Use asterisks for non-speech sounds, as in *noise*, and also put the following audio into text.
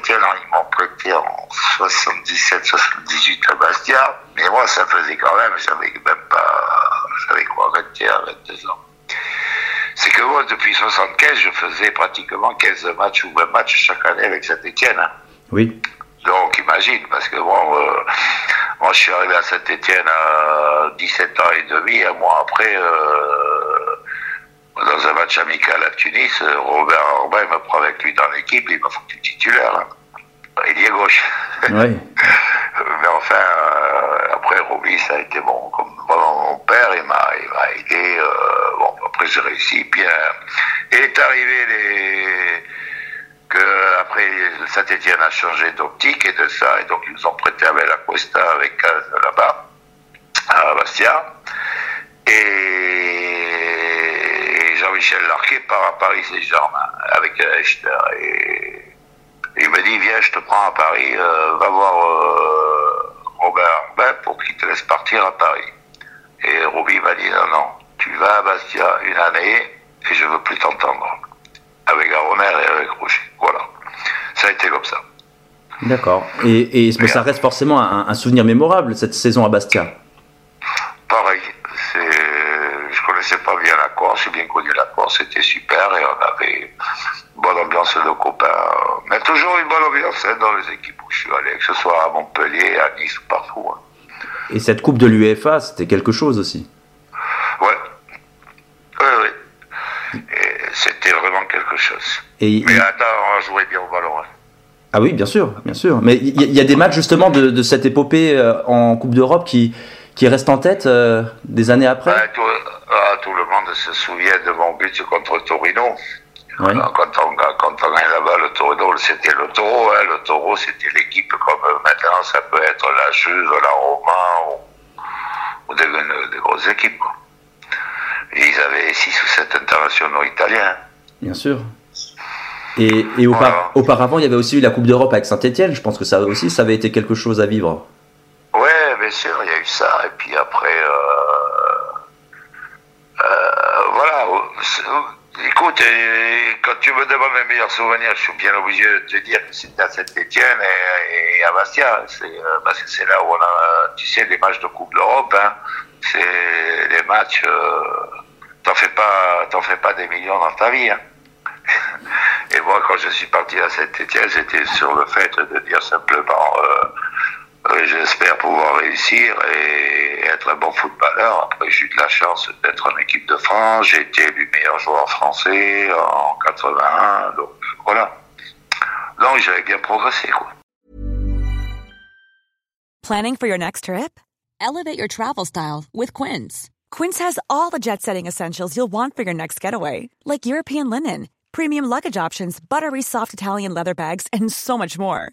Saint-Etienne, ils m'ont prêté en 77-78 à Bastia. Mais moi, ça faisait quand même, j'avais même pas, j'avais quoi, 21, 22 ans. C'est que moi, depuis 75, je faisais pratiquement 15 matchs ou 20 matchs chaque année avec Saint-Etienne. hein. Oui. Donc imagine, parce que bon, euh, moi je suis arrivé à Saint-Etienne à 17 ans et demi, un mois après, euh, dans un match amical à Tunis, euh, Robert Orbin me prend avec lui dans l'équipe, il m'a foutu titulaire. hein. Il est gauche. *laughs* Oui. Mais enfin, euh, après Roby, ça a été bon, comme vraiment mon père, il m'a, aidé. euh, bon, après j'ai réussi. Puis euh, il est arrivé les que après Saint-Etienne a changé d'optique et de ça, et donc ils nous ont prêté avec la Cuesta avec là-bas à Bastia. Et Jean-Michel Larquet part à Paris Saint-Germain avec Echter. Et il me dit, viens, je te prends à Paris, euh, va voir euh, Robert pour qu'il te laisse partir à Paris. Et Roby m'a dit, non, non, tu vas à Bastia une année et je veux plus t'entendre. Avec Aroner et avec Rocher. Voilà. Ça a été comme ça. D'accord. Et, et mais ça reste forcément un, un souvenir mémorable, cette saison à Bastia. Pareil, c'est, je connaissais pas bien la Corse, j'ai bien connu la Corse, c'était super et on avait une bonne ambiance de copains. Mais toujours une bonne ambiance hein, dans les équipes où je suis allé, que ce soit à Montpellier, à Nice ou partout. hein. Et cette Coupe de l'UEFA, c'était quelque chose aussi. Ouais. Oui, oui. C'était vraiment quelque chose. Et Mais attends, on jouait bien au ballon. hein. Ah oui, bien sûr, bien sûr. Mais il y, a des matchs justement de, de cette épopée euh, en Coupe d'Europe qui, qui restent en tête euh, des années après? Ouais, tout, le monde se souvient de mon but contre Torino. Oui. Alors, Quand on, quand on gagne là-bas, le Torino, c'était le taureau. Hein. Le taureau, c'était l'équipe comme euh, maintenant, ça peut être la Juve, la Roma ou, ou des, des grosses équipes. quoi. Ils avaient six ou sept internationaux italiens. Bien sûr. Et, et aupa- Voilà. auparavant, il y avait aussi eu la Coupe d'Europe avec Saint-Etienne. Je pense que ça aussi, ça avait été quelque chose à vivre. Ouais, bien sûr, il y a eu ça. Et puis après, euh, euh, voilà. c'est- Écoute, quand tu me demandes mes meilleurs souvenirs, je suis bien obligé de te dire que c'était à Saint-Etienne et, à Bastia. C'est, euh, c'est là où on a, tu sais, les matchs de Coupe d'Europe. Hein, c'est les matchs. Euh, t'en fais pas, t'en fais pas des millions dans ta vie. Hein. *laughs* Et moi, quand je suis parti à Saint-Etienne, c'était sur le fait de dire simplement. Euh, J'espère pouvoir réussir et être un bon footballeur. Après, j'ai eu de la chance d'être en équipe de France. J'ai été élu meilleur joueur français en 81. Donc, voilà. Donc, j'avais bien progressé. Planning for your next trip? Elevate your travel style with Quince. Quince has all the jet setting essentials you'll want for your next getaway, like European linen, premium luggage options, buttery soft Italian leather bags, and so much more.